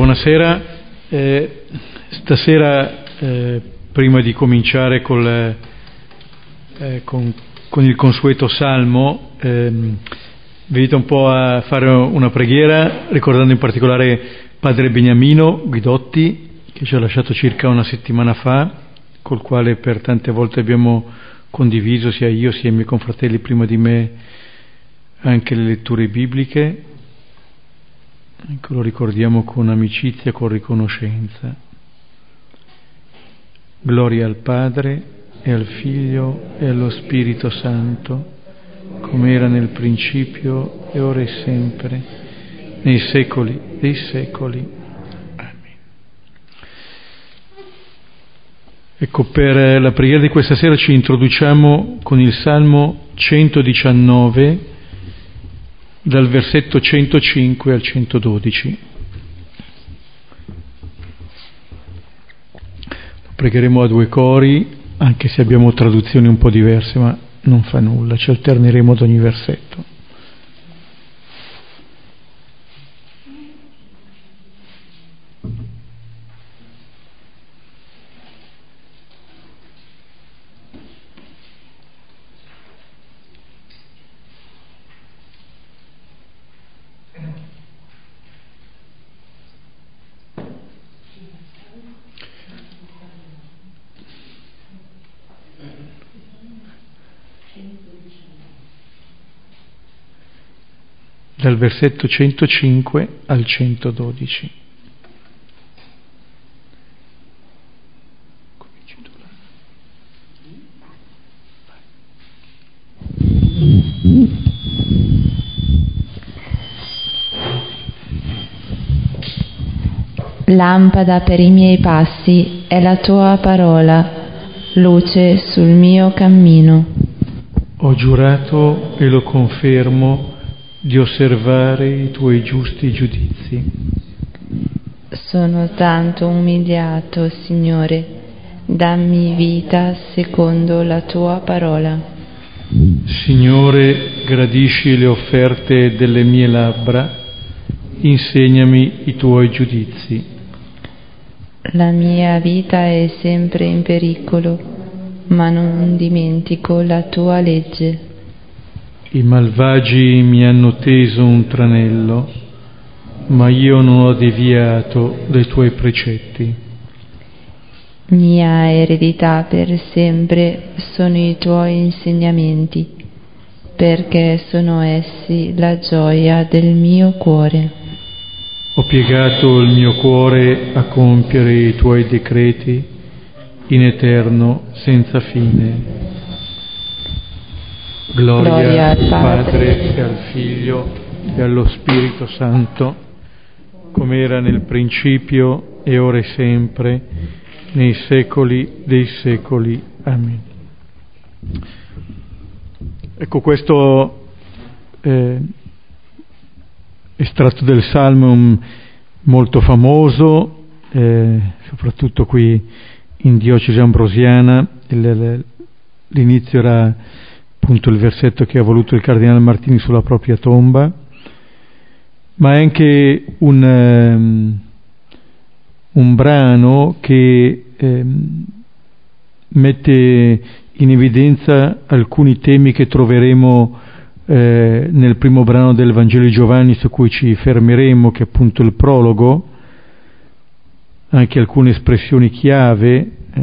buonasera. Eh, stasera, eh, prima di cominciare col, eh, con, con, il consueto salmo, ehm, vi invito un po' a fare una preghiera, ricordando in particolare padre Beniamino Guidotti, che ci ha lasciato circa una settimana fa, col quale per tante volte abbiamo condiviso, sia io sia i miei confratelli prima di me, anche le letture bibliche Ecco, lo ricordiamo con amicizia, con riconoscenza. Gloria al Padre e al Figlio e allo Spirito Santo, come era nel principio e ora e sempre, nei secoli dei secoli. Amen. Ecco, per la preghiera di questa sera ci introduciamo con il Salmo 119 dal versetto 105 al 112. Pregheremo a due cori, anche se abbiamo traduzioni un po' diverse, ma non fa nulla, ci alterneremo ad ogni versetto. Dal versetto 105 al 112. Lampada per i miei passi è la tua parola, luce sul mio cammino. Ho giurato e lo confermo di osservare i tuoi giusti giudizi. Sono tanto umiliato, Signore, dammi vita secondo la tua parola. Signore, gradisci le offerte delle mie labbra, insegnami i tuoi giudizi. La mia vita è sempre in pericolo, ma non dimentico la tua legge. I malvagi mi hanno teso un tranello, ma io non ho deviato dai tuoi precetti. Mia eredità per sempre sono i tuoi insegnamenti, perché sono essi la gioia del mio cuore. Ho piegato il mio cuore a compiere i tuoi decreti in eterno senza fine. Gloria, Gloria al Padre e al Figlio e allo Spirito Santo, come era nel principio e ora e sempre, nei secoli dei secoli. Amen. Ecco questo eh, estratto del Salmo molto famoso, eh, soprattutto qui in diocesi ambrosiana, l'inizio era appunto il versetto che ha voluto il Cardinale Martini sulla propria tomba, ma è anche un, um, un brano che um, mette in evidenza alcuni temi che troveremo eh, nel primo brano del Vangelo di Giovanni su cui ci fermeremo, che è appunto il prologo, anche alcune espressioni chiave, eh,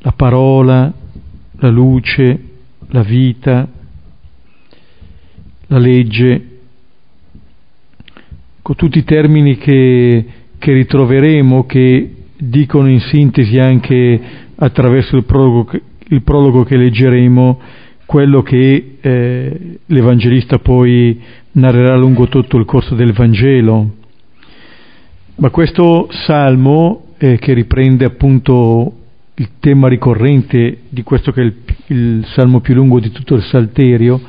la parola, la luce, la vita, la legge, con tutti i termini che, che ritroveremo, che dicono in sintesi anche attraverso il prologo, il prologo che leggeremo, quello che eh, l'Evangelista poi narrerà lungo tutto il corso del Vangelo. Ma questo salmo, eh, che riprende appunto il tema ricorrente di questo che è il, il salmo più lungo di tutto il Salterio,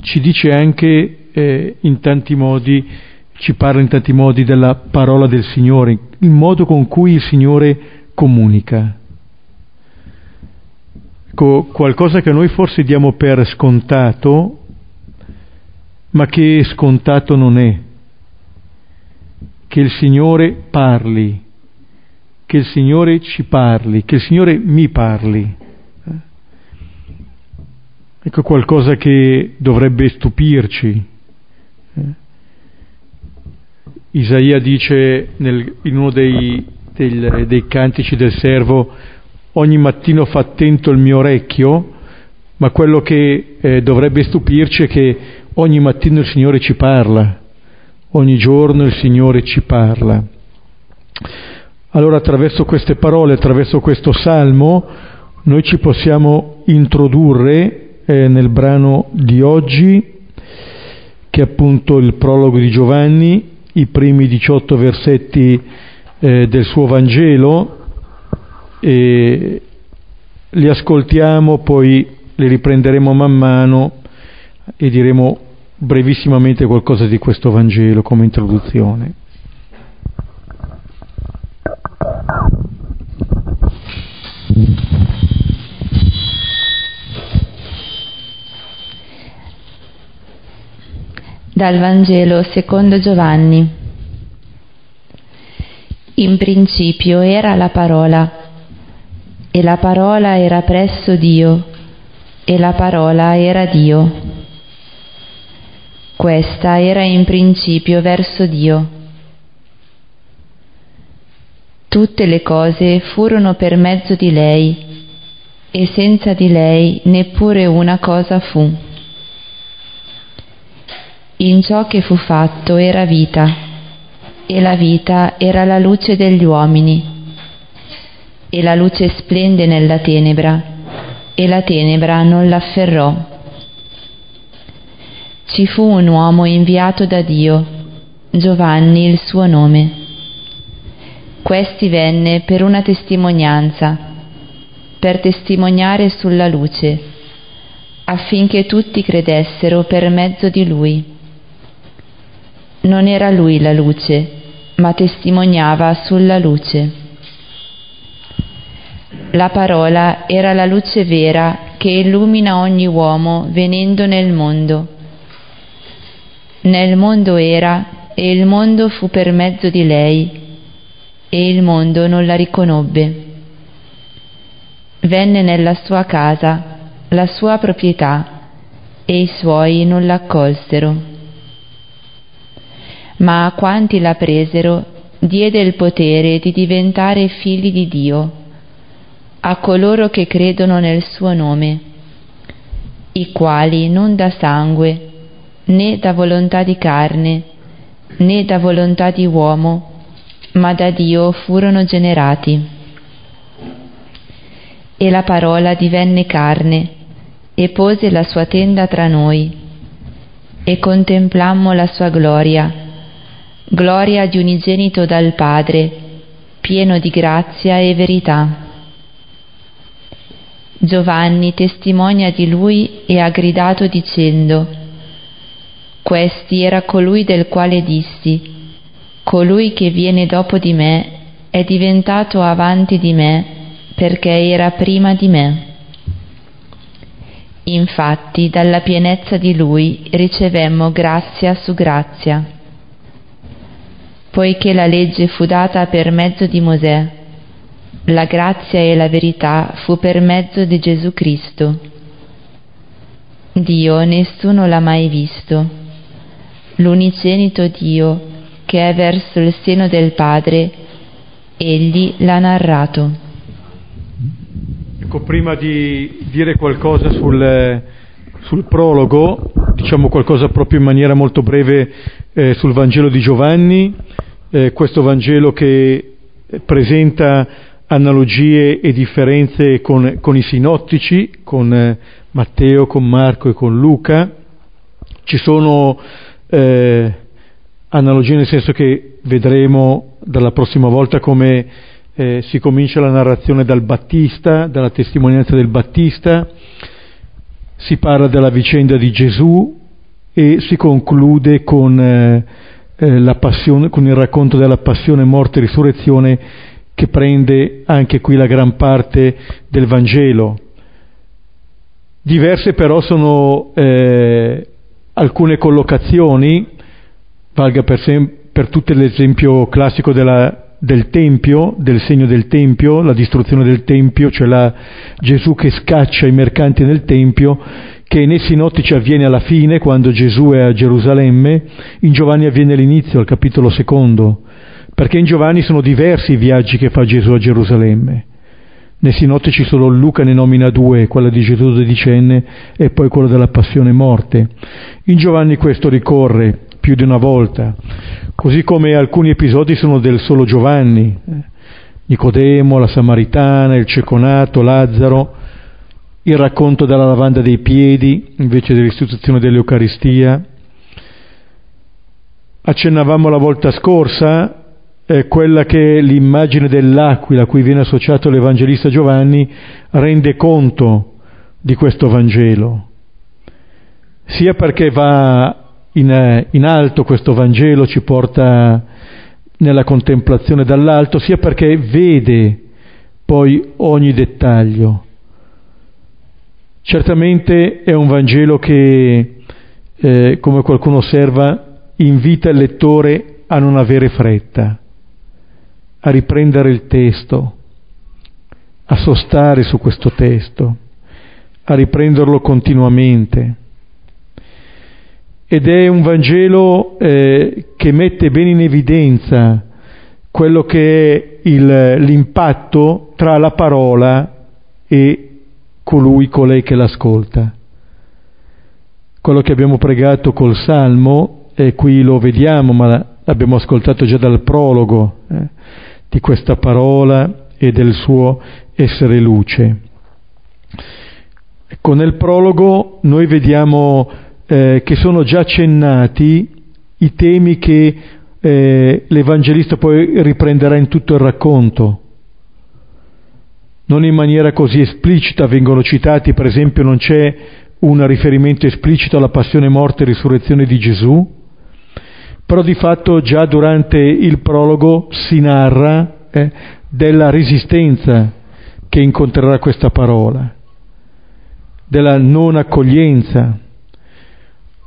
ci dice anche eh, in tanti modi, ci parla in tanti modi della parola del Signore, il modo con cui il Signore comunica. Ecco, qualcosa che noi forse diamo per scontato, ma che scontato non è, che il Signore parli, che il Signore ci parli, che il Signore mi parli. Ecco qualcosa che dovrebbe stupirci. Isaia dice nel, in uno dei, dei, dei cantici del servo, ogni mattino fa attento il mio orecchio, ma quello che eh, dovrebbe stupirci è che ogni mattino il Signore ci parla, ogni giorno il Signore ci parla. Allora attraverso queste parole, attraverso questo salmo, noi ci possiamo introdurre eh, nel brano di oggi, che è appunto il prologo di Giovanni, i primi 18 versetti eh, del suo Vangelo, e li ascoltiamo, poi li riprenderemo man mano e diremo brevissimamente qualcosa di questo Vangelo come introduzione. Dal Vangelo secondo Giovanni. In principio era la parola, e la parola era presso Dio, e la parola era Dio. Questa era in principio verso Dio. Tutte le cose furono per mezzo di lei, e senza di lei neppure una cosa fu. In ciò che fu fatto era vita, e la vita era la luce degli uomini. E la luce splende nella tenebra, e la tenebra non l'afferrò. Ci fu un uomo inviato da Dio, Giovanni il suo nome. Questi venne per una testimonianza, per testimoniare sulla luce, affinché tutti credessero per mezzo di lui. Non era lui la luce, ma testimoniava sulla luce. La parola era la luce vera che illumina ogni uomo venendo nel mondo. Nel mondo era e il mondo fu per mezzo di lei e il mondo non la riconobbe. Venne nella sua casa, la sua proprietà, e i suoi non l'accolsero ma a quanti la presero diede il potere di diventare figli di Dio, a coloro che credono nel suo nome, i quali non da sangue, né da volontà di carne, né da volontà di uomo, ma da Dio furono generati. E la parola divenne carne e pose la sua tenda tra noi, e contemplammo la sua gloria gloria di unigenito dal Padre, pieno di grazia e verità. Giovanni testimonia di lui e ha gridato dicendo, Questi era colui del quale dissi, colui che viene dopo di me è diventato avanti di me perché era prima di me. Infatti dalla pienezza di lui ricevemmo grazia su grazia poiché la legge fu data per mezzo di Mosè, la grazia e la verità fu per mezzo di Gesù Cristo. Dio nessuno l'ha mai visto, l'unicenito Dio che è verso il seno del Padre, egli l'ha narrato. Ecco, prima di dire qualcosa sul, sul prologo, diciamo qualcosa proprio in maniera molto breve eh, sul Vangelo di Giovanni, eh, questo Vangelo che presenta analogie e differenze con, con i sinottici, con eh, Matteo, con Marco e con Luca. Ci sono eh, analogie nel senso che vedremo dalla prossima volta come eh, si comincia la narrazione dal Battista, dalla testimonianza del Battista, si parla della vicenda di Gesù e si conclude con eh, eh, passione, con il racconto della passione, morte e risurrezione che prende anche qui la gran parte del Vangelo. Diverse però sono eh, alcune collocazioni, valga per, sem- per tutte l'esempio classico della, del Tempio, del segno del Tempio, la distruzione del Tempio, cioè la, Gesù che scaccia i mercanti nel Tempio, che nei sinottici avviene alla fine, quando Gesù è a Gerusalemme, in Giovanni avviene all'inizio, al capitolo secondo, perché in Giovanni sono diversi i viaggi che fa Gesù a Gerusalemme. Nei sinottici solo Luca ne nomina due, quella di Gesù dodicenne e poi quello della passione e morte. In Giovanni questo ricorre più di una volta, così come alcuni episodi sono del solo Giovanni, Nicodemo, la Samaritana, il ceconato, Lazzaro, il racconto della lavanda dei piedi invece dell'istituzione dell'Eucaristia. Accennavamo la volta scorsa eh, quella che l'immagine dell'aquila a cui viene associato l'Evangelista Giovanni rende conto di questo Vangelo, sia perché va in, in alto questo Vangelo, ci porta nella contemplazione dall'alto, sia perché vede poi ogni dettaglio. Certamente è un Vangelo che, eh, come qualcuno osserva, invita il lettore a non avere fretta, a riprendere il testo, a sostare su questo testo, a riprenderlo continuamente. Ed è un Vangelo eh, che mette bene in evidenza quello che è il, l'impatto tra la parola e colui, colei che l'ascolta. Quello che abbiamo pregato col Salmo, e qui lo vediamo, ma l'abbiamo ascoltato già dal prologo eh, di questa parola e del suo essere luce. Ecco, nel prologo noi vediamo eh, che sono già accennati i temi che eh, l'Evangelista poi riprenderà in tutto il racconto. Non in maniera così esplicita vengono citati, per esempio non c'è un riferimento esplicito alla passione, morte e risurrezione di Gesù, però di fatto già durante il prologo si narra eh, della resistenza che incontrerà questa parola, della non accoglienza,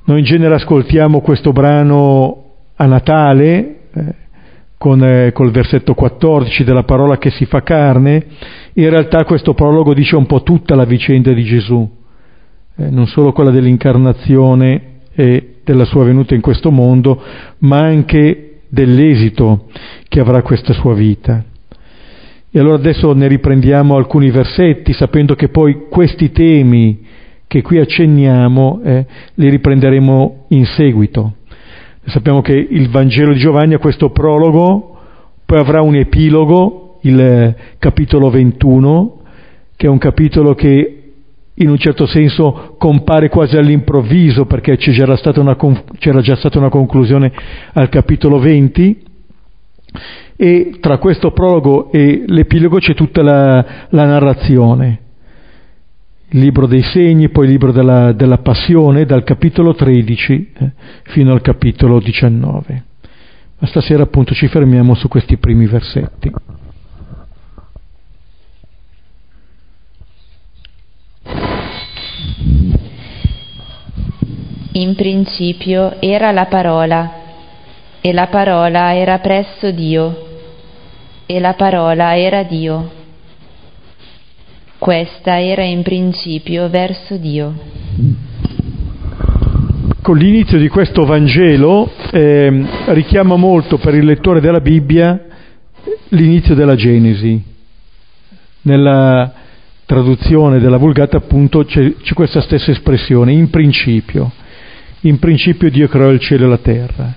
noi in genere ascoltiamo questo brano a Natale, eh, con, eh, col versetto 14 della parola che si fa carne, in realtà questo prologo dice un po' tutta la vicenda di Gesù, eh, non solo quella dell'incarnazione e della sua venuta in questo mondo, ma anche dell'esito che avrà questa sua vita. E allora adesso ne riprendiamo alcuni versetti, sapendo che poi questi temi che qui accenniamo eh, li riprenderemo in seguito. Sappiamo che il Vangelo di Giovanni ha questo prologo, poi avrà un epilogo, il eh, capitolo 21, che è un capitolo che in un certo senso compare quasi all'improvviso perché c'era, una, c'era già stata una conclusione al capitolo 20 e tra questo prologo e l'epilogo c'è tutta la, la narrazione il libro dei segni, poi il libro della, della passione, dal capitolo 13 eh, fino al capitolo 19. Ma stasera appunto ci fermiamo su questi primi versetti. In principio era la parola, e la parola era presso Dio, e la parola era Dio. Questa era in principio verso Dio. Con l'inizio di questo Vangelo eh, richiama molto per il lettore della Bibbia l'inizio della Genesi. Nella traduzione della Vulgata appunto c'è, c'è questa stessa espressione, in principio. In principio Dio creò il cielo e la terra.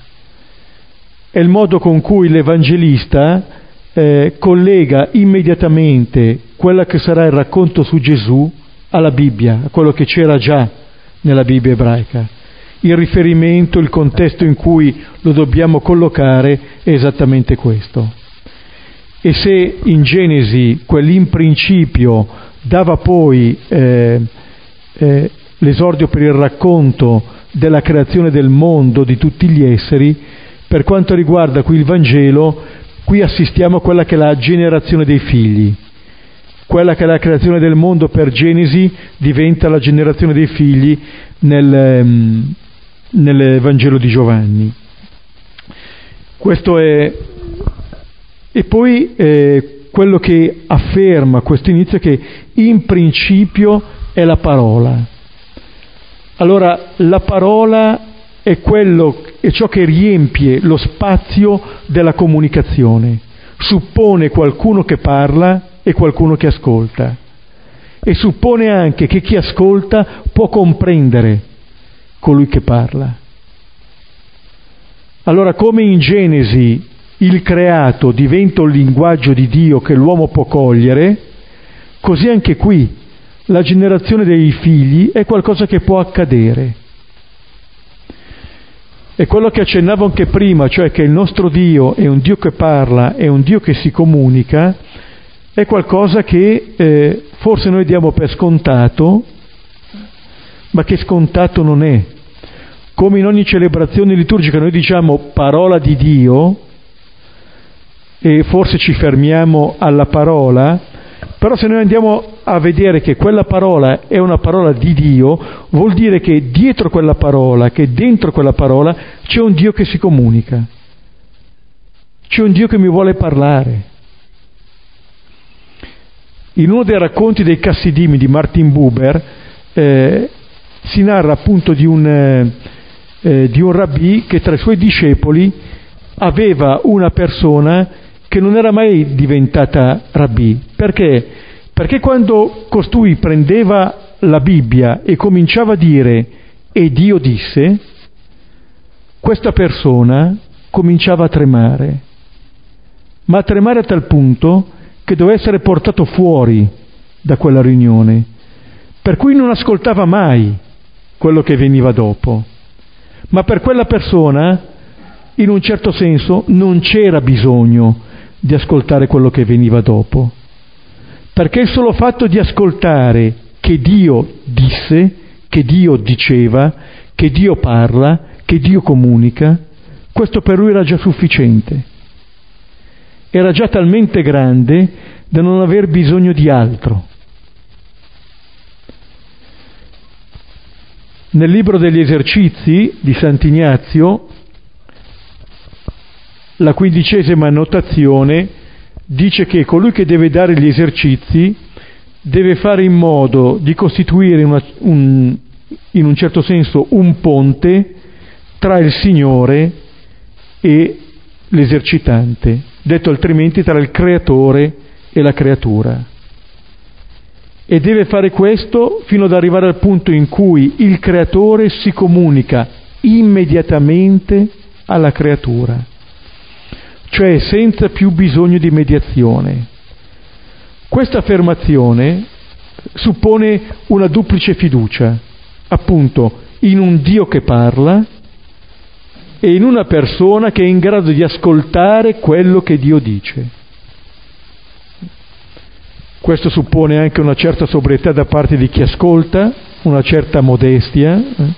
È il modo con cui l'Evangelista eh, collega immediatamente quella che sarà il racconto su Gesù alla Bibbia, a quello che c'era già nella Bibbia ebraica. Il riferimento, il contesto in cui lo dobbiamo collocare è esattamente questo. E se in Genesi quell'in principio dava poi eh, eh, l'esordio per il racconto della creazione del mondo, di tutti gli esseri, per quanto riguarda qui il Vangelo, Qui assistiamo a quella che è la generazione dei figli. Quella che è la creazione del mondo per Genesi diventa la generazione dei figli nel, um, nel Vangelo di Giovanni. Questo è... E poi eh, quello che afferma questo inizio è che in principio è la parola. Allora la parola è, quello, è ciò che riempie lo spazio della comunicazione, suppone qualcuno che parla e qualcuno che ascolta e suppone anche che chi ascolta può comprendere colui che parla. Allora come in Genesi il creato diventa un linguaggio di Dio che l'uomo può cogliere, così anche qui la generazione dei figli è qualcosa che può accadere. E quello che accennavo anche prima, cioè che il nostro Dio è un Dio che parla, è un Dio che si comunica, è qualcosa che eh, forse noi diamo per scontato, ma che scontato non è. Come in ogni celebrazione liturgica noi diciamo parola di Dio e forse ci fermiamo alla parola, però se noi andiamo a vedere che quella parola è una parola di Dio, vuol dire che dietro quella parola, che dentro quella parola c'è un Dio che si comunica, c'è un Dio che mi vuole parlare. In uno dei racconti dei Cassidimi di Martin Buber eh, si narra appunto di un, eh, eh, di un rabbì che tra i suoi discepoli aveva una persona che non era mai diventata rabbì. Perché? Perché quando costui prendeva la Bibbia e cominciava a dire e Dio disse, questa persona cominciava a tremare, ma a tremare a tal punto che doveva essere portato fuori da quella riunione, per cui non ascoltava mai quello che veniva dopo. Ma per quella persona, in un certo senso, non c'era bisogno di ascoltare quello che veniva dopo. Perché il solo fatto di ascoltare che Dio disse, che Dio diceva, che Dio parla, che Dio comunica, questo per lui era già sufficiente. Era già talmente grande da non aver bisogno di altro. Nel libro degli esercizi di Sant'Ignazio la quindicesima annotazione dice che colui che deve dare gli esercizi deve fare in modo di costituire una, un, in un certo senso un ponte tra il Signore e l'esercitante, detto altrimenti tra il creatore e la creatura. E deve fare questo fino ad arrivare al punto in cui il creatore si comunica immediatamente alla creatura cioè senza più bisogno di mediazione. Questa affermazione suppone una duplice fiducia, appunto in un Dio che parla e in una persona che è in grado di ascoltare quello che Dio dice. Questo suppone anche una certa sobrietà da parte di chi ascolta, una certa modestia, eh,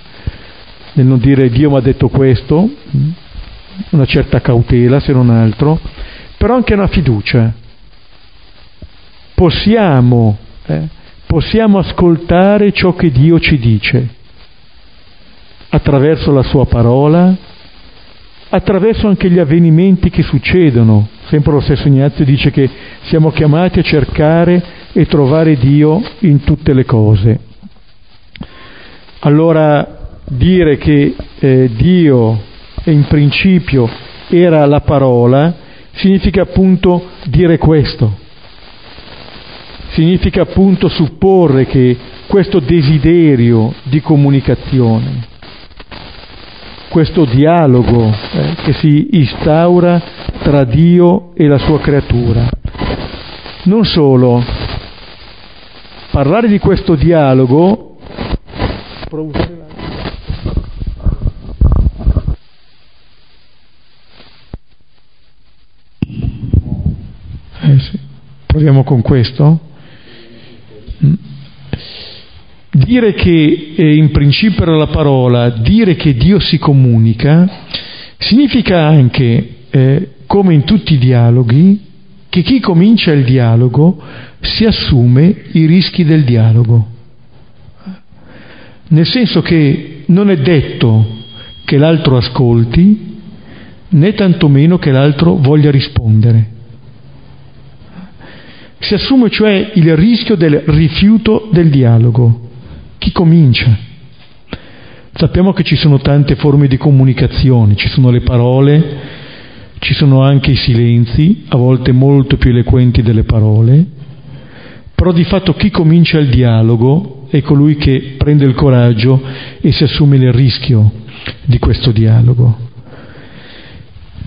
nel non dire Dio mi ha detto questo, una certa cautela se non altro, però anche una fiducia. Possiamo, eh, possiamo ascoltare ciò che Dio ci dice attraverso la sua parola, attraverso anche gli avvenimenti che succedono. Sempre lo stesso Ignazio dice che siamo chiamati a cercare e trovare Dio in tutte le cose. Allora dire che eh, Dio in principio era la parola, significa appunto dire questo. Significa appunto supporre che questo desiderio di comunicazione, questo dialogo eh, che si instaura tra Dio e la sua creatura. Non solo, parlare di questo dialogo, Eh sì. Proviamo con questo. Mm. Dire che eh, in principio era la parola, dire che Dio si comunica, significa anche, eh, come in tutti i dialoghi, che chi comincia il dialogo si assume i rischi del dialogo. Nel senso che non è detto che l'altro ascolti, né tantomeno che l'altro voglia rispondere. Si assume cioè il rischio del rifiuto del dialogo. Chi comincia? Sappiamo che ci sono tante forme di comunicazione, ci sono le parole, ci sono anche i silenzi, a volte molto più eloquenti delle parole, però di fatto chi comincia il dialogo è colui che prende il coraggio e si assume il rischio di questo dialogo.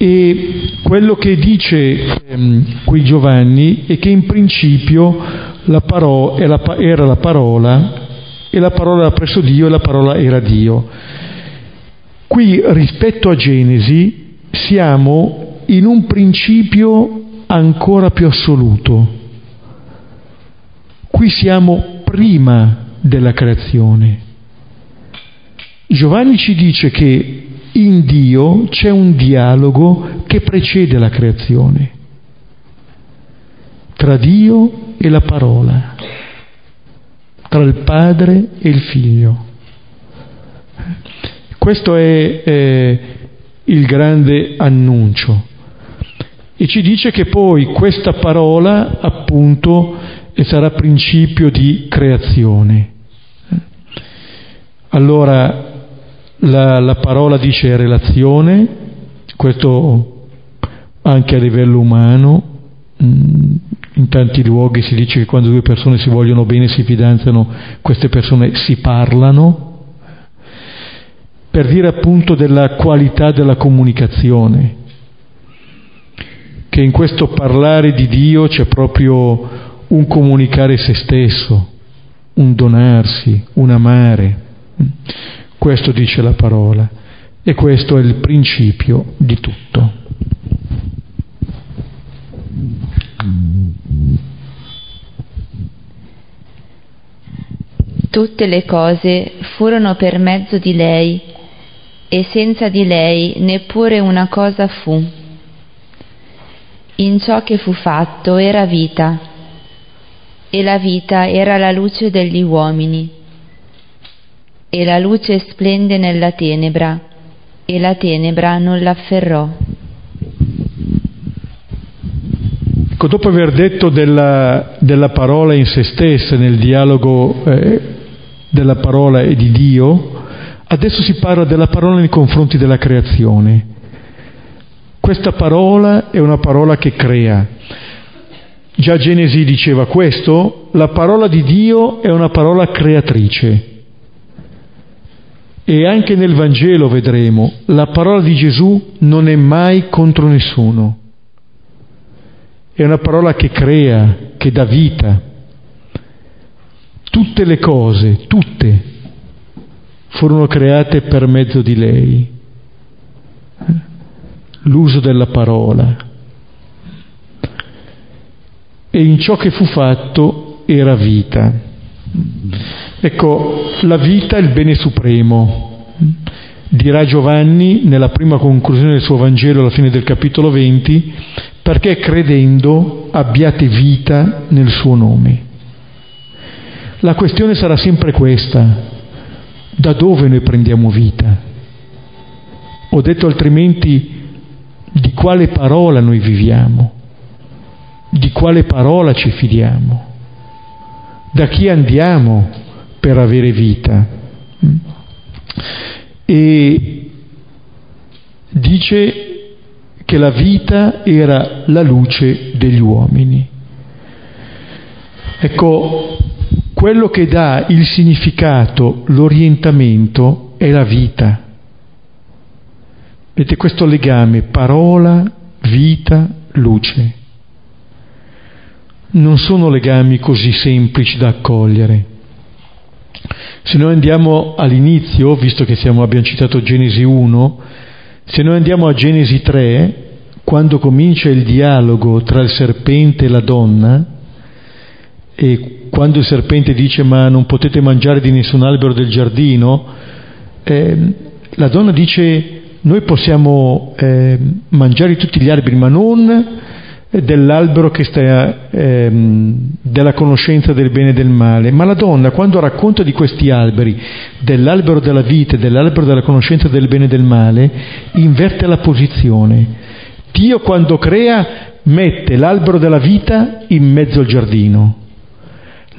E quello che dice ehm, qui Giovanni è che in principio la paro- era la parola e la parola era presso Dio e la parola era Dio. Qui rispetto a Genesi siamo in un principio ancora più assoluto. Qui siamo prima della creazione. Giovanni ci dice che in Dio c'è un dialogo che precede la creazione, tra Dio e la parola, tra il Padre e il Figlio. Questo è eh, il grande annuncio. E ci dice che poi questa parola, appunto, sarà principio di creazione. Allora, la, la parola dice relazione, questo anche a livello umano, mm, in tanti luoghi si dice che quando due persone si vogliono bene, si fidanzano, queste persone si parlano, per dire appunto della qualità della comunicazione, che in questo parlare di Dio c'è proprio un comunicare se stesso, un donarsi, un amare. Questo dice la parola e questo è il principio di tutto. Tutte le cose furono per mezzo di lei e senza di lei neppure una cosa fu. In ciò che fu fatto era vita e la vita era la luce degli uomini e la luce splende nella tenebra, e la tenebra non l'afferrò. Ecco, dopo aver detto della, della, parola in se stessa, nel dialogo eh, della parola e di Dio, adesso si parla della parola nei confronti della creazione. Questa parola è una parola che crea. Già Genesi diceva questo, la parola di Dio è una parola creatrice. E anche nel Vangelo vedremo, la parola di Gesù non è mai contro nessuno. È una parola che crea, che dà vita. Tutte le cose, tutte, furono create per mezzo di lei. L'uso della parola. E in ciò che fu fatto era vita. Ecco, la vita è il bene supremo. Dirà Giovanni nella prima conclusione del suo Vangelo alla fine del capitolo 20, perché credendo abbiate vita nel suo nome. La questione sarà sempre questa, da dove noi prendiamo vita? O detto altrimenti, di quale parola noi viviamo? Di quale parola ci fidiamo? Da chi andiamo per avere vita. E dice che la vita era la luce degli uomini. Ecco, quello che dà il significato, l'orientamento è la vita. Vedete questo legame, parola, vita, luce. Non sono legami così semplici da accogliere. Se noi andiamo all'inizio, visto che siamo, abbiamo citato Genesi 1, se noi andiamo a Genesi 3, quando comincia il dialogo tra il serpente e la donna, e quando il serpente dice ma non potete mangiare di nessun albero del giardino, eh, la donna dice noi possiamo eh, mangiare tutti gli alberi ma non dell'albero che sta, ehm, della conoscenza del bene e del male, ma la donna quando racconta di questi alberi, dell'albero della vita e dell'albero della conoscenza del bene e del male, inverte la posizione. Dio quando crea mette l'albero della vita in mezzo al giardino.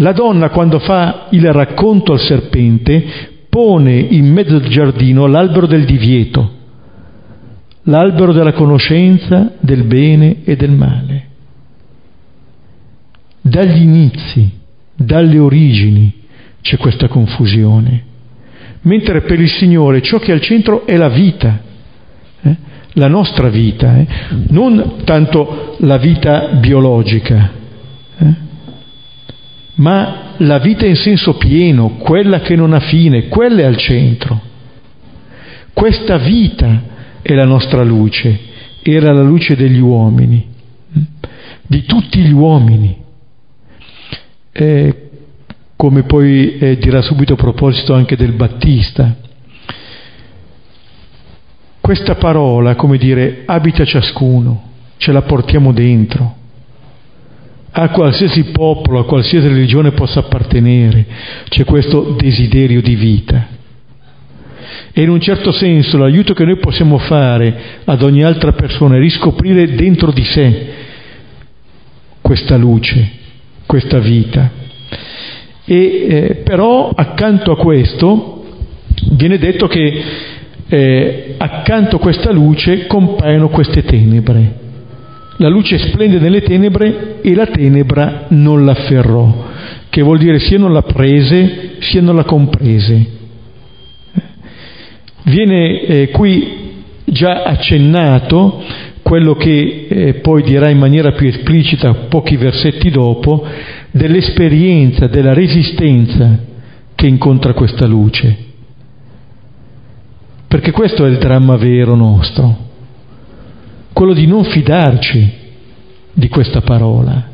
La donna quando fa il racconto al serpente pone in mezzo al giardino l'albero del divieto, l'albero della conoscenza del bene e del male. Dagli inizi, dalle origini c'è questa confusione, mentre per il Signore ciò che è al centro è la vita. Eh? la nostra vita, eh? non tanto la vita biologica, eh? ma la vita in senso pieno, quella che non ha fine, quella è al centro. Questa vita è la nostra luce, era la luce degli uomini, eh? di tutti gli uomini. Eh, come poi eh, dirà subito a proposito anche del Battista, questa parola, come dire, abita ciascuno, ce la portiamo dentro. A qualsiasi popolo, a qualsiasi religione possa appartenere, c'è questo desiderio di vita. E in un certo senso l'aiuto che noi possiamo fare ad ogni altra persona è riscoprire dentro di sé questa luce, questa vita. E eh, però accanto a questo viene detto che eh, accanto a questa luce compaiono queste tenebre. La luce splende nelle tenebre e la tenebra non l'afferrò, che vuol dire sia non la prese sia non la comprese. Viene eh, qui già accennato quello che eh, poi dirà in maniera più esplicita pochi versetti dopo, dell'esperienza, della resistenza che incontra questa luce. Perché questo è il dramma vero nostro, quello di non fidarci di questa parola,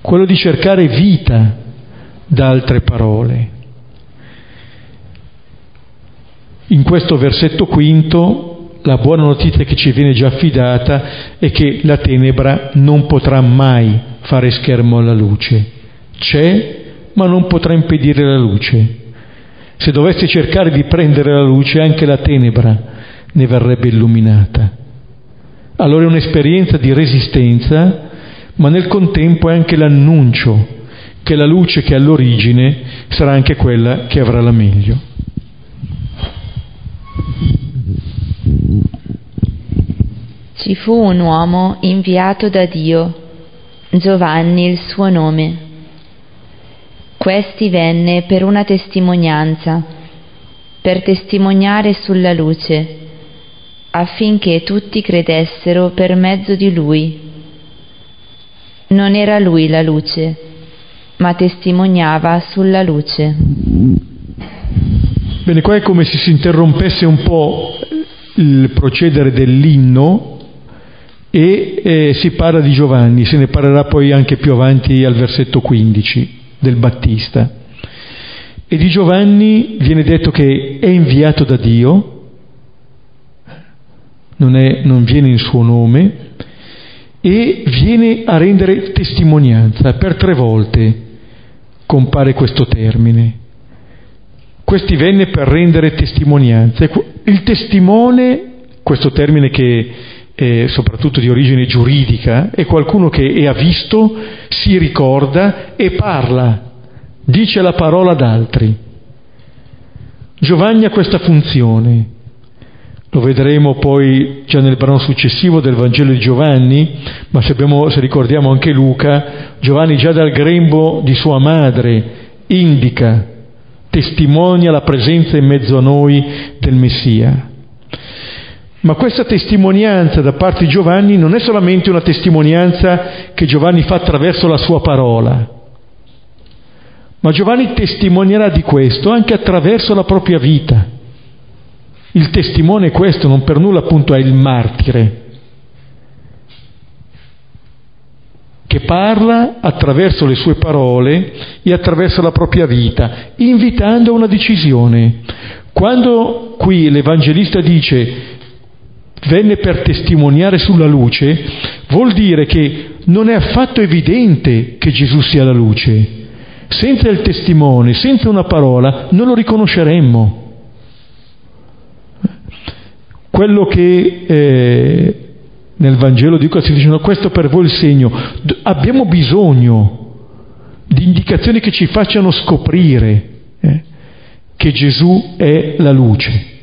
quello di cercare vita da altre parole. In questo versetto quinto la buona notizia che ci viene già affidata è che la tenebra non potrà mai fare schermo alla luce. C'è, ma non potrà impedire la luce. Se dovesse cercare di prendere la luce, anche la tenebra ne verrebbe illuminata. Allora è un'esperienza di resistenza, ma nel contempo è anche l'annuncio che la luce che è all'origine sarà anche quella che avrà la meglio. Ci fu un uomo inviato da Dio, Giovanni il suo nome questi venne per una testimonianza, per testimoniare sulla luce, affinché tutti credessero per mezzo di lui. Non era lui la luce, ma testimoniava sulla luce. Bene, qua è come se si interrompesse un po' il procedere dell'inno e eh, si parla di Giovanni, se ne parlerà poi anche più avanti al versetto 15 del Battista. E di Giovanni viene detto che è inviato da Dio, non, è, non viene in suo nome, e viene a rendere testimonianza. Per tre volte compare questo termine. Questi venne per rendere testimonianza. Il testimone, questo termine che è soprattutto di origine giuridica, è qualcuno che ha visto, si ricorda e parla, dice la parola ad altri. Giovanni ha questa funzione, lo vedremo poi già nel brano successivo del Vangelo di Giovanni, ma se, abbiamo, se ricordiamo anche Luca, Giovanni già dal grembo di sua madre indica, testimonia la presenza in mezzo a noi del Messia. Ma questa testimonianza da parte di Giovanni non è solamente una testimonianza che Giovanni fa attraverso la sua parola, ma Giovanni testimonierà di questo anche attraverso la propria vita. Il testimone è questo, non per nulla appunto è il martire, che parla attraverso le sue parole e attraverso la propria vita, invitando a una decisione. Quando qui l'Evangelista dice venne per testimoniare sulla luce, vuol dire che non è affatto evidente che Gesù sia la luce. Senza il testimone, senza una parola, non lo riconosceremmo. Quello che eh, nel Vangelo di Luca si dice, no, questo per voi il segno. Abbiamo bisogno di indicazioni che ci facciano scoprire eh, che Gesù è la luce.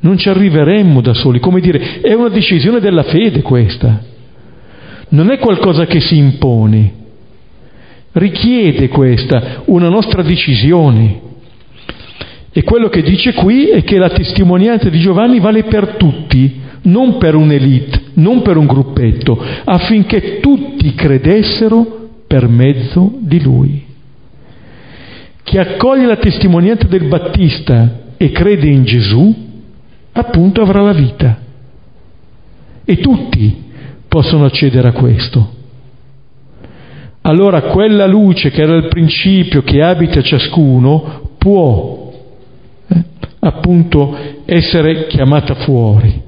Non ci arriveremmo da soli, come dire, è una decisione della fede questa, non è qualcosa che si impone, richiede questa una nostra decisione. E quello che dice qui è che la testimonianza di Giovanni vale per tutti, non per un'elite, non per un gruppetto, affinché tutti credessero per mezzo di lui. Chi accoglie la testimonianza del Battista e crede in Gesù, appunto avrà la vita. E tutti possono accedere a questo. Allora quella luce che era il principio, che abita ciascuno, può eh, appunto essere chiamata fuori.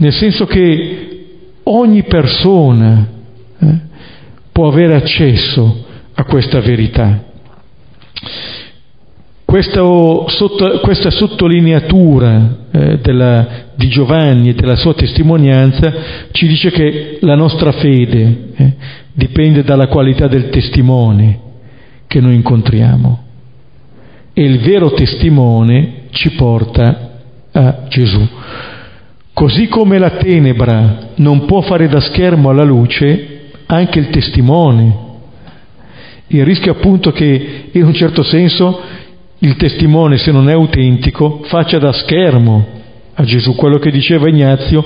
Nel senso che ogni persona eh, può avere accesso a questa verità. Questa, sotto, questa sottolineatura eh, della, di Giovanni e della sua testimonianza ci dice che la nostra fede eh, dipende dalla qualità del testimone che noi incontriamo e il vero testimone ci porta a Gesù. Così come la tenebra non può fare da schermo alla luce, anche il testimone. Il rischio appunto che in un certo senso il testimone, se non è autentico, faccia da schermo a Gesù. Quello che diceva Ignazio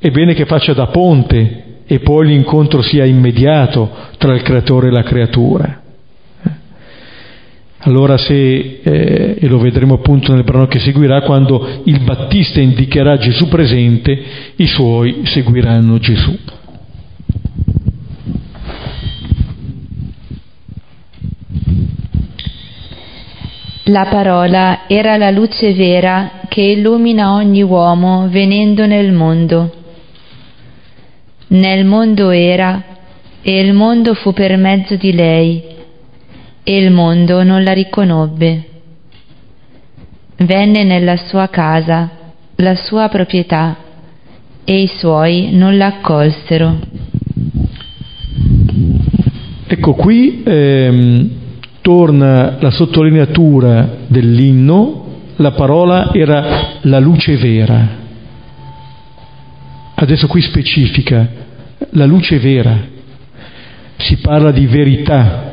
è bene che faccia da ponte e poi l'incontro sia immediato tra il creatore e la creatura. Allora se, eh, e lo vedremo appunto nel brano che seguirà, quando il Battista indicherà Gesù presente, i suoi seguiranno Gesù. La parola era la luce vera che illumina ogni uomo venendo nel mondo. Nel mondo era e il mondo fu per mezzo di lei e il mondo non la riconobbe. Venne nella sua casa, la sua proprietà, e i suoi non la accolsero. Ecco qui ehm, torna la sottolineatura dell'inno, la parola era la luce vera. Adesso qui specifica, la luce vera. Si parla di verità?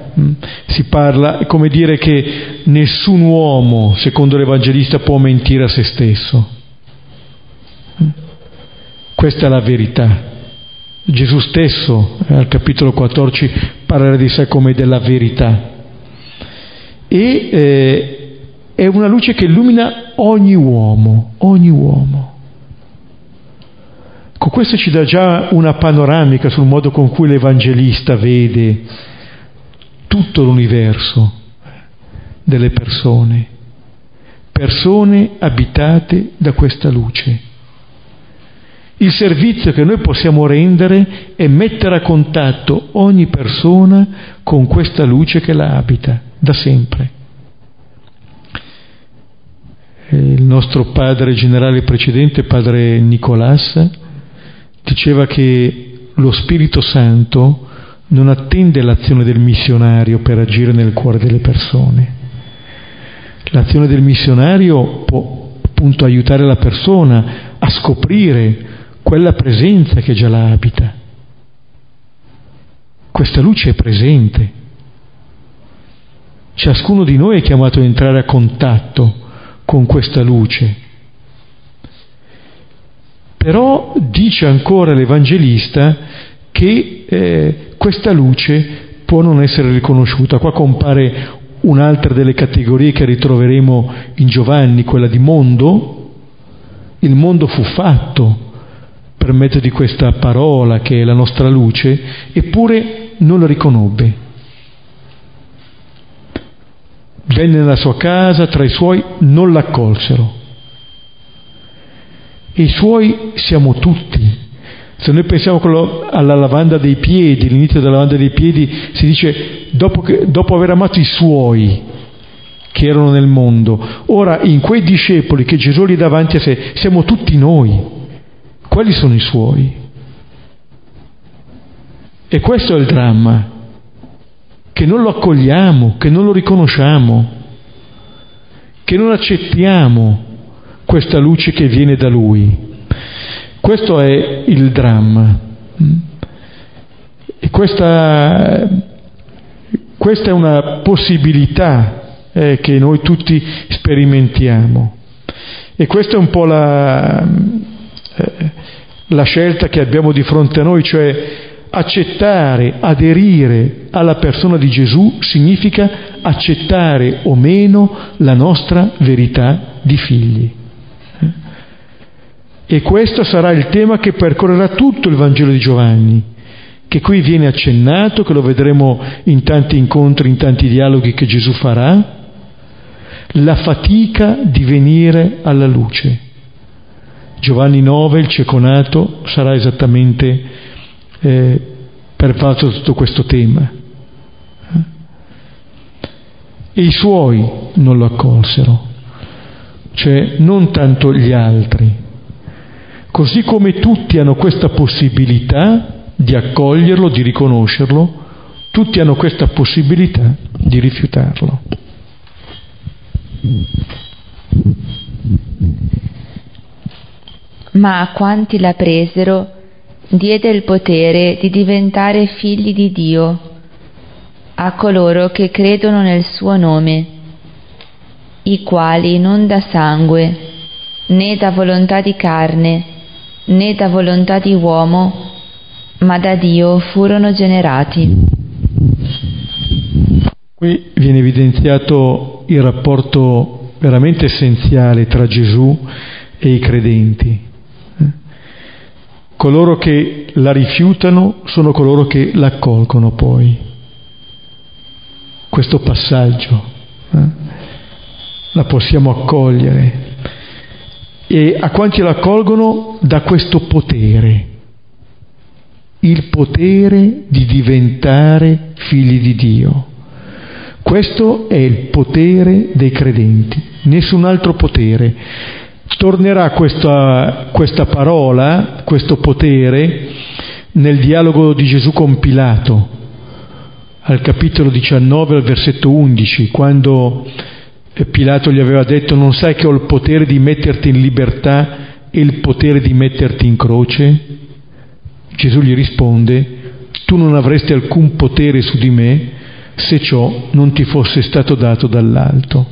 Si parla, è come dire che nessun uomo, secondo l'Evangelista, può mentire a se stesso. Mm? Questa è la verità. Gesù stesso, eh, al capitolo 14, parlerà di sé come della verità e eh, è una luce che illumina ogni uomo, ogni uomo. Con questo ci dà già una panoramica sul modo con cui l'Evangelista vede tutto l'universo delle persone, persone abitate da questa luce. Il servizio che noi possiamo rendere è mettere a contatto ogni persona con questa luce che la abita da sempre. Il nostro padre generale precedente, padre Nicolas, diceva che lo Spirito Santo non attende l'azione del missionario per agire nel cuore delle persone. L'azione del missionario può appunto aiutare la persona a scoprire quella presenza che già la abita. Questa luce è presente, Ciascuno di noi è chiamato a entrare a contatto con questa luce. Però dice ancora l'Evangelista che eh, questa luce può non essere riconosciuta. Qua compare un'altra delle categorie che ritroveremo in Giovanni, quella di mondo. Il mondo fu fatto per mezzo di questa parola che è la nostra luce, eppure non la riconobbe venne nella sua casa, tra i suoi non l'accolsero. E i suoi siamo tutti. Se noi pensiamo alla lavanda dei piedi, l'inizio della lavanda dei piedi, si dice dopo, che, dopo aver amato i suoi che erano nel mondo, ora in quei discepoli che Gesù li davanti a sé, siamo tutti noi. Quali sono i suoi? E questo è il dramma, che non lo accogliamo, che non lo riconosciamo, che non accettiamo questa luce che viene da Lui. Questo è il dramma. E questa, questa è una possibilità eh, che noi tutti sperimentiamo. E questa è un po' la, eh, la scelta che abbiamo di fronte a noi, cioè accettare, aderire alla persona di Gesù significa accettare o meno la nostra verità di figli. E questo sarà il tema che percorrerà tutto il Vangelo di Giovanni, che qui viene accennato, che lo vedremo in tanti incontri, in tanti dialoghi che Gesù farà, la fatica di venire alla luce. Giovanni 9, il ceconato, sarà esattamente eh, pervaso tutto questo tema. E i suoi non lo accolsero, cioè non tanto gli altri, Così come tutti hanno questa possibilità di accoglierlo, di riconoscerlo, tutti hanno questa possibilità di rifiutarlo. Ma a quanti la presero diede il potere di diventare figli di Dio, a coloro che credono nel suo nome, i quali non da sangue, né da volontà di carne, né da volontà di uomo, ma da Dio furono generati. Qui viene evidenziato il rapporto veramente essenziale tra Gesù e i credenti. Coloro che la rifiutano sono coloro che l'accolgono poi. Questo passaggio eh? la possiamo accogliere e a quanti la accolgono da questo potere, il potere di diventare figli di Dio. Questo è il potere dei credenti, nessun altro potere. Tornerà questa, questa parola, questo potere, nel dialogo di Gesù con Pilato, al capitolo 19, al versetto 11, quando Pilato gli aveva detto non sai che ho il potere di metterti in libertà e il potere di metterti in croce? Gesù gli risponde, tu non avresti alcun potere su di me se ciò non ti fosse stato dato dall'alto.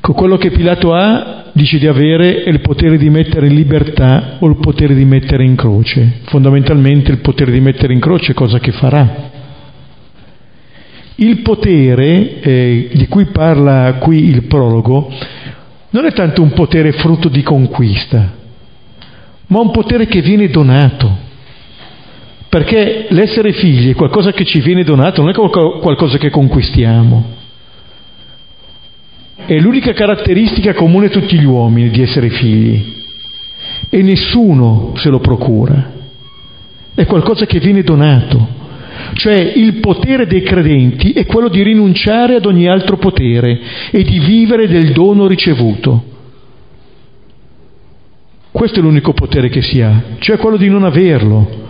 Con quello che Pilato ha dice di avere è il potere di mettere in libertà o il potere di mettere in croce. Fondamentalmente il potere di mettere in croce cosa che farà? Il potere eh, di cui parla qui il prologo non è tanto un potere frutto di conquista, ma un potere che viene donato. Perché l'essere figli è qualcosa che ci viene donato, non è qualcosa che conquistiamo. È l'unica caratteristica comune a tutti gli uomini di essere figli e nessuno se lo procura. È qualcosa che viene donato. Cioè il potere dei credenti è quello di rinunciare ad ogni altro potere e di vivere del dono ricevuto. Questo è l'unico potere che si ha, cioè quello di non averlo,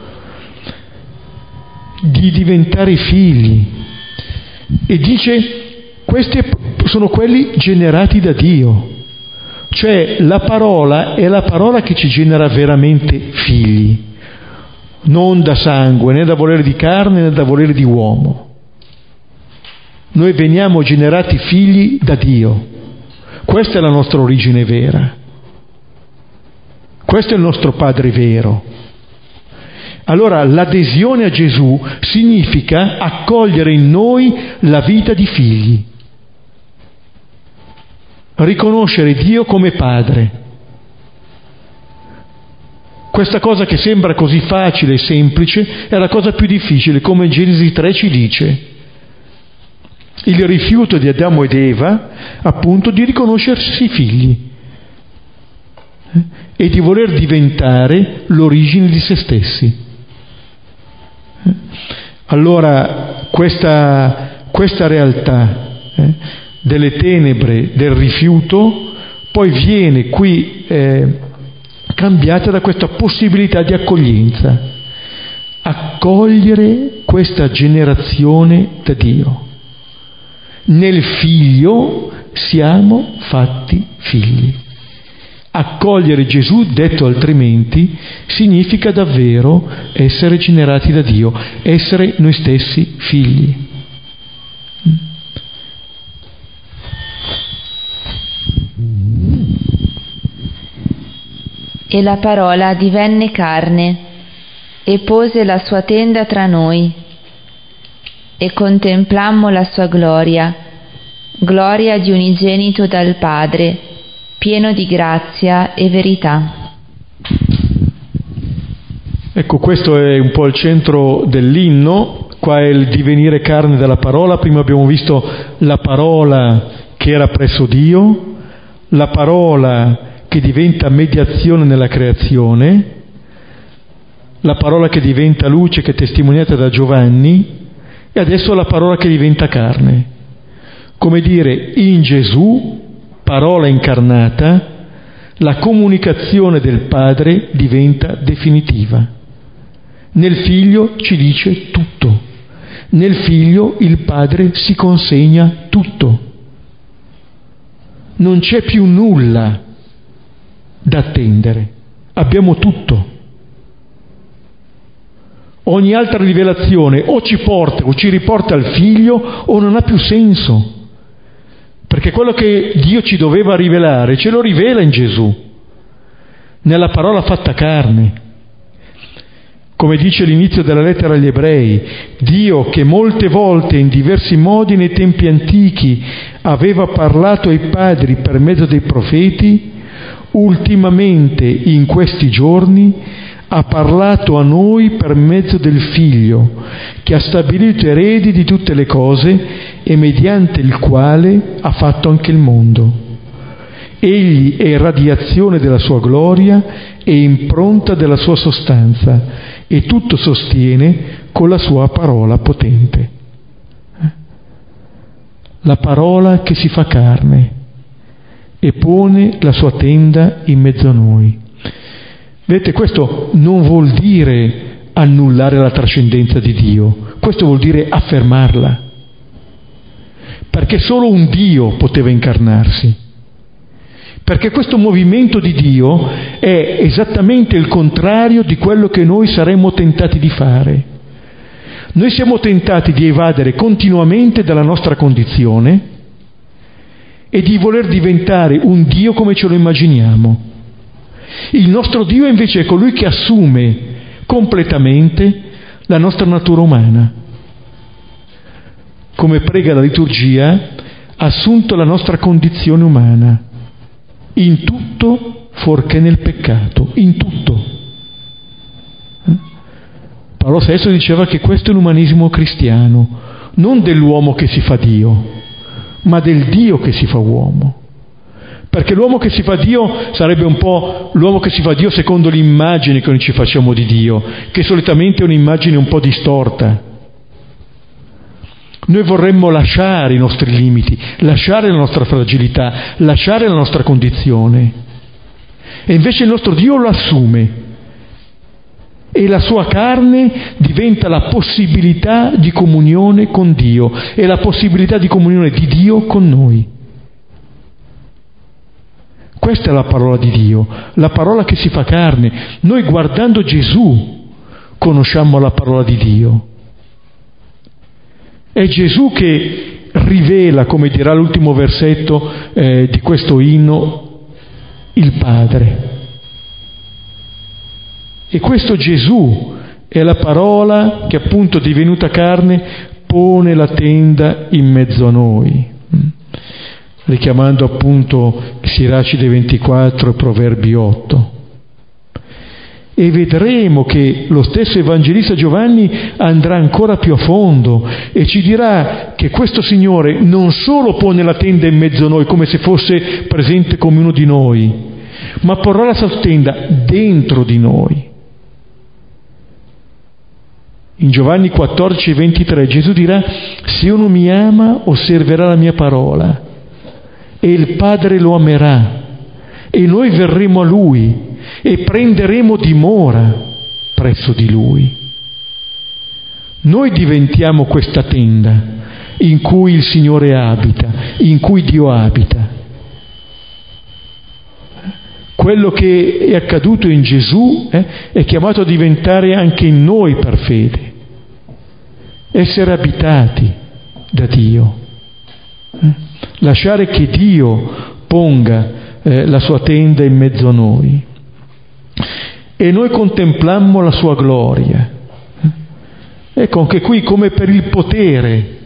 di diventare figli. E dice, questi sono quelli generati da Dio. Cioè la parola è la parola che ci genera veramente figli non da sangue, né da volere di carne, né da volere di uomo. Noi veniamo generati figli da Dio. Questa è la nostra origine vera. Questo è il nostro Padre vero. Allora l'adesione a Gesù significa accogliere in noi la vita di figli, riconoscere Dio come Padre questa cosa che sembra così facile e semplice è la cosa più difficile, come Genesi 3 ci dice. Il rifiuto di Adamo ed Eva, appunto, di riconoscersi figli. e di voler diventare l'origine di se stessi. Allora questa, questa realtà eh, delle tenebre, del rifiuto, poi viene qui eh, cambiata da questa possibilità di accoglienza, accogliere questa generazione da Dio. Nel figlio siamo fatti figli. Accogliere Gesù, detto altrimenti, significa davvero essere generati da Dio, essere noi stessi figli. E la parola divenne carne e pose la sua tenda tra noi e contemplammo la sua gloria, gloria di unigenito dal Padre, pieno di grazia e verità. Ecco, questo è un po' il centro dell'inno, qua è il divenire carne della parola, prima abbiamo visto la parola che era presso Dio, la parola che diventa mediazione nella creazione, la parola che diventa luce che è testimoniata da Giovanni e adesso la parola che diventa carne. Come dire, in Gesù, parola incarnata, la comunicazione del Padre diventa definitiva. Nel Figlio ci dice tutto. Nel Figlio il Padre si consegna tutto. Non c'è più nulla da attendere. Abbiamo tutto. Ogni altra rivelazione o ci porta o ci riporta al figlio o non ha più senso. Perché quello che Dio ci doveva rivelare ce lo rivela in Gesù, nella parola fatta carne. Come dice l'inizio della lettera agli ebrei, Dio che molte volte in diversi modi nei tempi antichi aveva parlato ai padri per mezzo dei profeti, ultimamente in questi giorni ha parlato a noi per mezzo del Figlio, che ha stabilito eredi di tutte le cose e mediante il quale ha fatto anche il mondo. Egli è radiazione della sua gloria e impronta della sua sostanza e tutto sostiene con la sua parola potente. La parola che si fa carne e pone la sua tenda in mezzo a noi. Vedete, questo non vuol dire annullare la trascendenza di Dio, questo vuol dire affermarla, perché solo un Dio poteva incarnarsi, perché questo movimento di Dio è esattamente il contrario di quello che noi saremmo tentati di fare. Noi siamo tentati di evadere continuamente dalla nostra condizione, e di voler diventare un Dio come ce lo immaginiamo. Il nostro Dio invece è colui che assume completamente la nostra natura umana. Come prega la liturgia, ha assunto la nostra condizione umana, in tutto fuorché nel peccato, in tutto. Eh? Paolo VI diceva che questo è l'umanismo cristiano, non dell'uomo che si fa Dio, ma del Dio che si fa uomo. Perché l'uomo che si fa Dio sarebbe un po' l'uomo che si fa Dio secondo l'immagine che noi ci facciamo di Dio, che solitamente è un'immagine un po' distorta. Noi vorremmo lasciare i nostri limiti, lasciare la nostra fragilità, lasciare la nostra condizione. E invece il nostro Dio lo assume e la sua carne diventa la possibilità di comunione con Dio e la possibilità di comunione di Dio con noi. Questa è la parola di Dio, la parola che si fa carne. Noi guardando Gesù conosciamo la parola di Dio. È Gesù che rivela, come dirà l'ultimo versetto eh, di questo inno, il Padre. E questo Gesù è la parola che appunto divenuta carne pone la tenda in mezzo a noi, richiamando appunto Siracide 24 e Proverbi 8. E vedremo che lo stesso Evangelista Giovanni andrà ancora più a fondo e ci dirà che questo Signore non solo pone la tenda in mezzo a noi come se fosse presente come uno di noi, ma porrà la sua tenda dentro di noi. In Giovanni 14, 23 Gesù dirà, se uno mi ama osserverà la mia parola e il Padre lo amerà e noi verremo a Lui e prenderemo dimora presso di Lui. Noi diventiamo questa tenda in cui il Signore abita, in cui Dio abita. Quello che è accaduto in Gesù eh, è chiamato a diventare anche in noi per fede, essere abitati da Dio, eh? lasciare che Dio ponga eh, la sua tenda in mezzo a noi e noi contemplammo la sua gloria. Eh? Ecco, anche qui come per il potere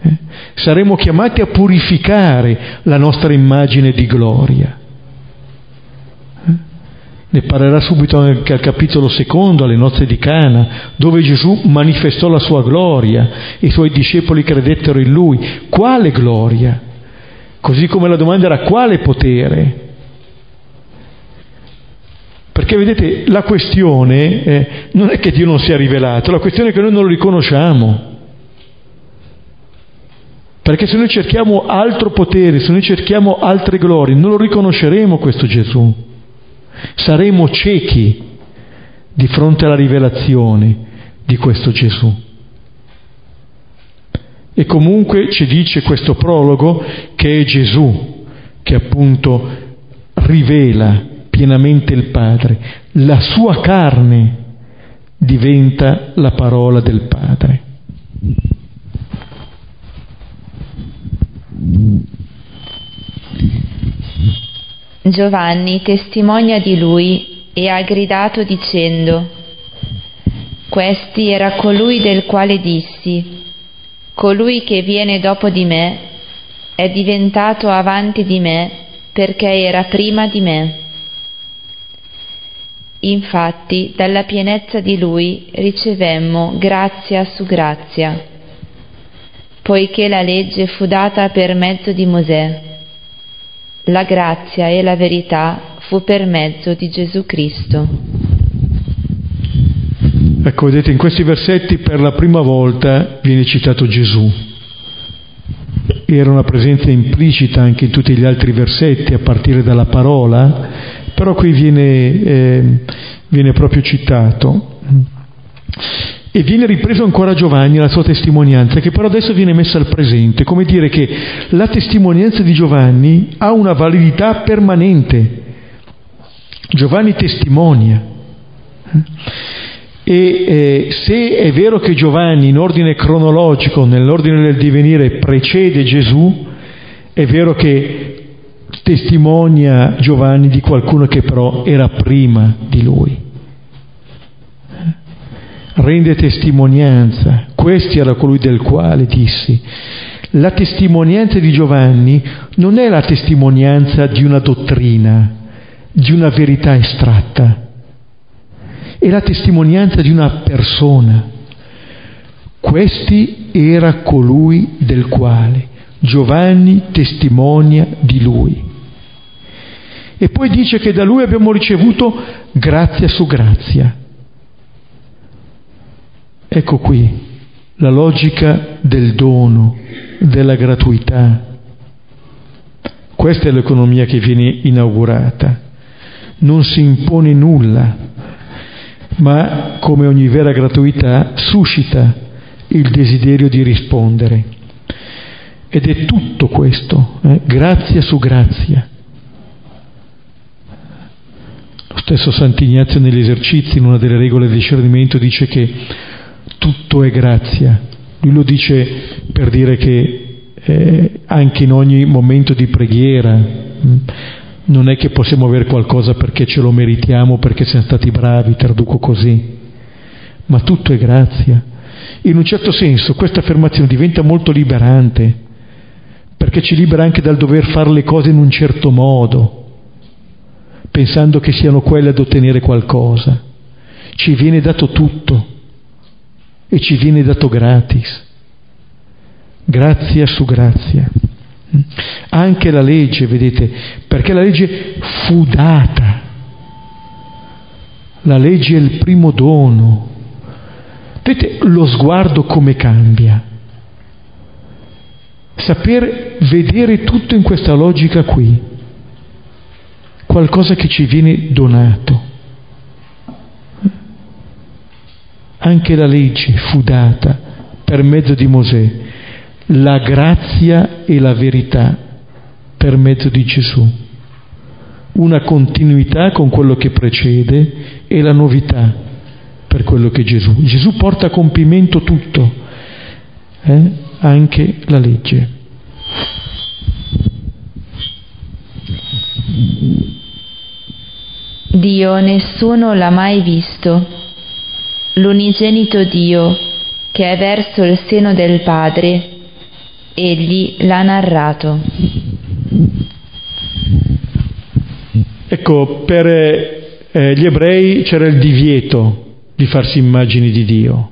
eh? saremo chiamati a purificare la nostra immagine di gloria. Ne parlerà subito anche al capitolo secondo, alle nozze di Cana, dove Gesù manifestò la sua gloria e i suoi discepoli credettero in lui. Quale gloria? Così come la domanda era quale potere? Perché vedete, la questione eh, non è che Dio non sia rivelato, la questione è che noi non lo riconosciamo. Perché se noi cerchiamo altro potere, se noi cerchiamo altre glorie, non lo riconosceremo questo Gesù. Saremo ciechi di fronte alla rivelazione di questo Gesù. E comunque ci dice questo prologo che è Gesù che appunto rivela pienamente il Padre. La sua carne diventa la parola del Padre. Giovanni testimonia di lui e ha gridato dicendo, Questi era colui del quale dissi, colui che viene dopo di me è diventato avanti di me perché era prima di me. Infatti dalla pienezza di lui ricevemmo grazia su grazia poiché la legge fu data per mezzo di Mosè. La grazia e la verità fu per mezzo di Gesù Cristo. Ecco, vedete, in questi versetti per la prima volta viene citato Gesù. Era una presenza implicita anche in tutti gli altri versetti, a partire dalla parola, però qui viene, eh, viene proprio citato. E viene ripreso ancora Giovanni la sua testimonianza, che però adesso viene messa al presente, come dire che la testimonianza di Giovanni ha una validità permanente. Giovanni testimonia. E eh, se è vero che Giovanni in ordine cronologico, nell'ordine del divenire, precede Gesù, è vero che testimonia Giovanni di qualcuno che però era prima di lui rende testimonianza. Questo era colui del quale dissi. La testimonianza di Giovanni non è la testimonianza di una dottrina, di una verità estratta, è la testimonianza di una persona. Questi era colui del quale Giovanni testimonia di lui. E poi dice che da lui abbiamo ricevuto grazia su grazia. Ecco qui la logica del dono, della gratuità. Questa è l'economia che viene inaugurata. Non si impone nulla, ma come ogni vera gratuità suscita il desiderio di rispondere. Ed è tutto questo, eh? grazia su grazia. Lo stesso Sant'Ignazio negli esercizi, in una delle regole del discernimento, dice che tutto è grazia. Lui lo dice per dire che eh, anche in ogni momento di preghiera mh, mm, non è che possiamo avere qualcosa perché ce lo meritiamo, perché siamo stati bravi, traduco così, ma tutto è grazia. In un certo senso questa affermazione diventa molto liberante, perché ci libera anche dal dover fare le cose in un certo modo, pensando che siano quelle ad ottenere qualcosa. Ci viene dato tutto e ci viene dato gratis. Grazia su grazia. Anche la legge, vedete, perché la legge fu data La legge è il primo dono. Vedete lo sguardo come cambia. Saper vedere tutto in questa logica qui, qualcosa che ci viene donato. Anche la legge fu data per mezzo di Mosè, la grazia e la verità per mezzo di Gesù. Una continuità con quello che precede e la novità per quello che Gesù. Gesù porta a compimento tutto, eh? anche la legge. Dio nessuno l'ha mai visto, l'unigenito Dio che è verso il seno del Padre, egli l'ha narrato. Ecco, per eh, gli ebrei c'era il divieto di farsi immagini di Dio.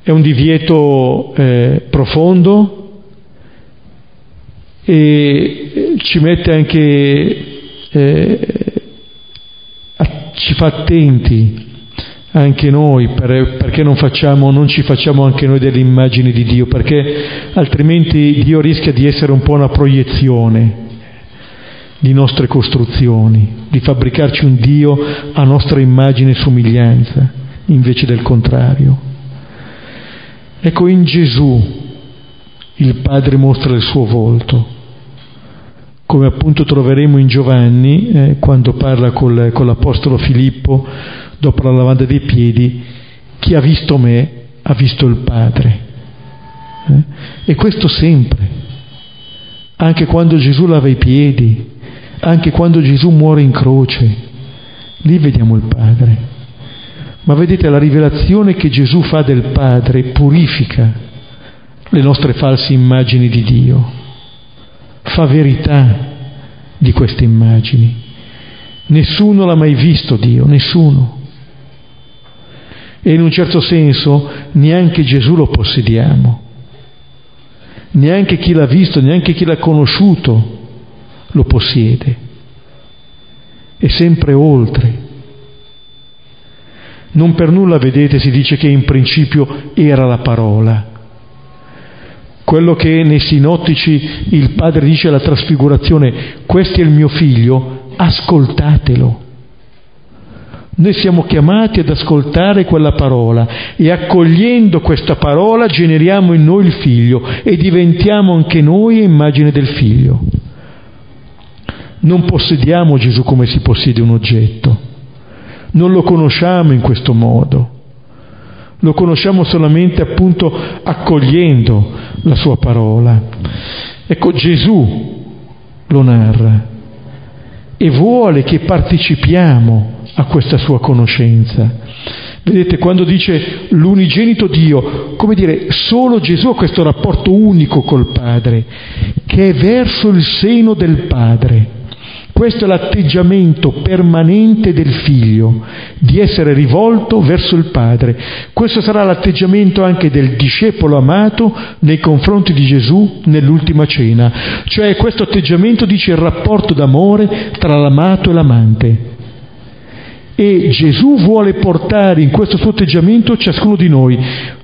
È un divieto eh, profondo e ci mette anche, eh, ci fa attenti anche noi per, perché non, facciamo, non ci facciamo anche noi delle immagini di Dio, perché altrimenti Dio rischia di essere un po' una proiezione di nostre costruzioni, di fabbricarci un Dio a nostra immagine e somiglianza, invece del contrario. Ecco, in Gesù il Padre mostra il suo volto, come appunto troveremo in Giovanni eh, quando parla col, con l'Apostolo Filippo dopo la lavanda dei piedi, chi ha visto me ha visto il Padre. Eh? E questo sempre, anche quando Gesù lava i piedi, anche quando Gesù muore in croce, lì vediamo il Padre. Ma vedete, la rivelazione che Gesù fa del Padre purifica le nostre false immagini di Dio, fa verità di queste immagini. Nessuno l'ha mai visto Dio, nessuno. E in un certo senso neanche Gesù lo possediamo. Neanche chi l'ha visto, neanche chi l'ha conosciuto lo possiede. È sempre oltre. Non per nulla, vedete, si dice che in principio era la parola. Quello che nei sinottici il padre dice alla trasfigurazione, questo è il mio figlio, ascoltatelo. Noi siamo chiamati ad ascoltare quella parola e accogliendo questa parola generiamo in noi il figlio e diventiamo anche noi immagine del figlio. Non possediamo Gesù come si possiede un oggetto, non lo conosciamo in questo modo, lo conosciamo solamente appunto accogliendo la sua parola. Ecco, Gesù lo narra e vuole che partecipiamo a questa sua conoscenza. Vedete, quando dice l'unigenito Dio, come dire, solo Gesù ha questo rapporto unico col Padre, che è verso il seno del Padre. Questo è l'atteggiamento permanente del figlio, di essere rivolto verso il Padre. Questo sarà l'atteggiamento anche del discepolo amato nei confronti di Gesù nell'ultima cena. Cioè questo atteggiamento dice il rapporto d'amore tra l'amato e l'amante. E Gesù vuole portare in questo suo atteggiamento ciascuno di noi.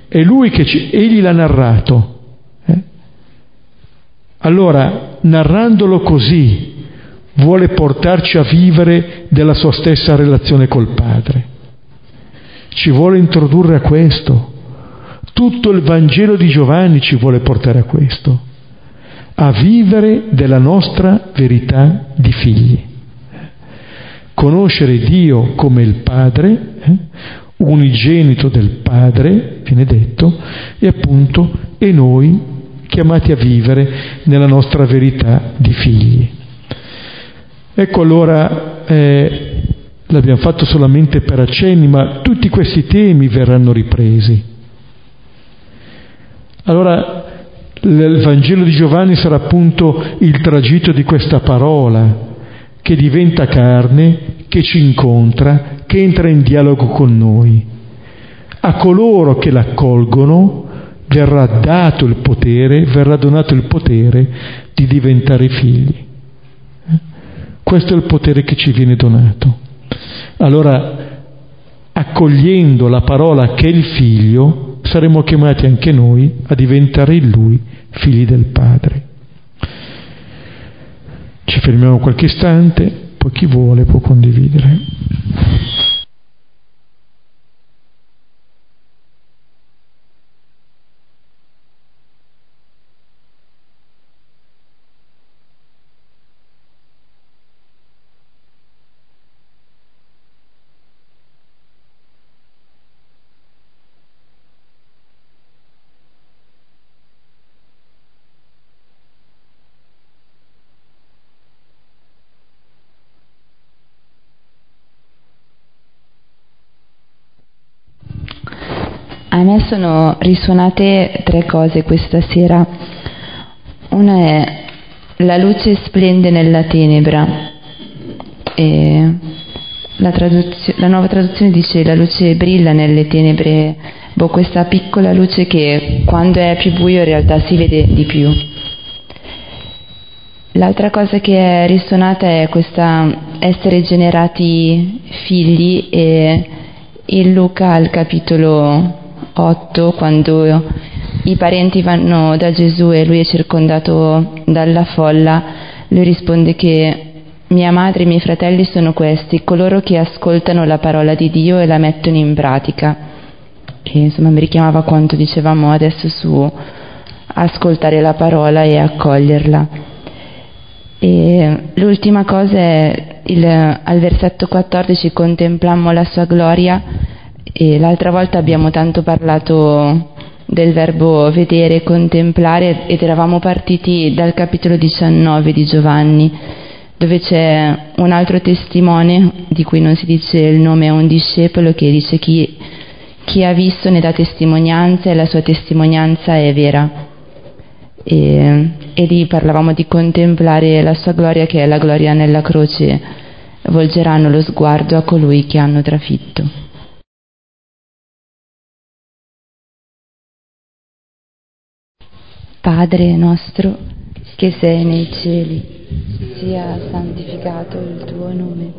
È lui che ci, egli l'ha narrato. Eh? Allora, narrandolo così, vuole portarci a vivere della sua stessa relazione col Padre. Ci vuole introdurre a questo. Tutto il Vangelo di Giovanni ci vuole portare a questo, a vivere della nostra verità di figli. Conoscere Dio come il Padre, eh, unigenito del Padre, viene detto, e appunto e noi chiamati a vivere nella nostra verità di figli. Ecco allora, eh, l'abbiamo fatto solamente per accenni, ma tutti questi temi verranno ripresi. Allora, il Vangelo di Giovanni sarà appunto il tragitto di questa parola che diventa carne, che ci incontra, che entra in dialogo con noi. A coloro che l'accolgono verrà dato il potere, verrà donato il potere di diventare figli. Questo è il potere che ci viene donato. Allora, accogliendo la parola che è il figlio, saremo chiamati anche noi a diventare in lui figli del Padre. Ci fermiamo qualche istante, poi chi vuole può condividere. A me sono risuonate tre cose questa sera. Una è la luce splende nella tenebra. La, la, nuova traduzione dice la luce brilla nelle tenebre, boh, questa piccola luce che quando è più buio in realtà si vede di più. L'altra cosa che è risuonata è questa essere generati figli e in Luca al capitolo 8 quando i parenti vanno da Gesù e lui è circondato dalla folla, lui risponde che mia madre e i miei fratelli sono questi, coloro che ascoltano la parola di Dio e la mettono in pratica. E insomma mi richiamava quanto dicevamo adesso su ascoltare la parola e accoglierla. E l'ultima cosa è il, al versetto 14 contemplammo la sua gloria e l'altra volta abbiamo tanto parlato del verbo vedere, contemplare ed eravamo partiti dal capitolo 19 di Giovanni, dove c'è un altro testimone di cui non si dice il nome a un discepolo che dice chi, chi ha visto ne dà testimonianza e la sua testimonianza è vera. E, e lì parlavamo di contemplare la sua gloria che è la gloria nella croce, volgeranno lo sguardo a colui che hanno trafitto. Padre nostro che sei nei cieli, sia santificato il tuo nome,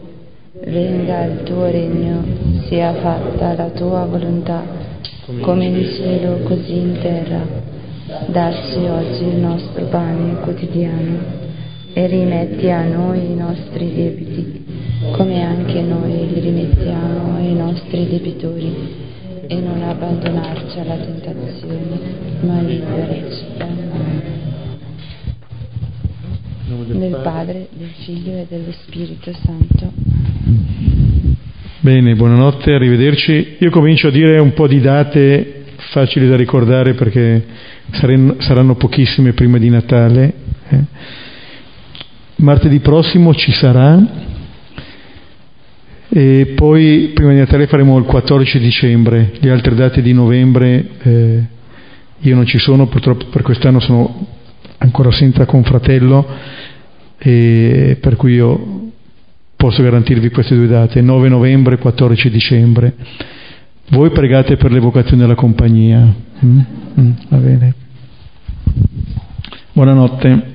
venga il tuo regno, sia fatta la tua volontà, come in cielo così in terra. Dacci oggi il nostro pane quotidiano e rimetti a noi i nostri debiti, come anche noi li rimettiamo ai nostri debitori e non abbandonarci alla tentazione, ma liberaci dal male. Del Padre, del Figlio e dello Spirito Santo. Bene, buonanotte, arrivederci. Io comincio a dire un po' di date facili da ricordare perché saranno pochissime prima di Natale. Eh. Martedì prossimo ci sarà e poi prima di Natale faremo il 14 dicembre, le altre date di novembre eh, io non ci sono, purtroppo per quest'anno sono ancora senza confratello e per cui io posso garantirvi queste due date, 9 novembre e 14 dicembre. Voi pregate per l'evocazione della compagnia. Mm? Mm, va bene. Buonanotte.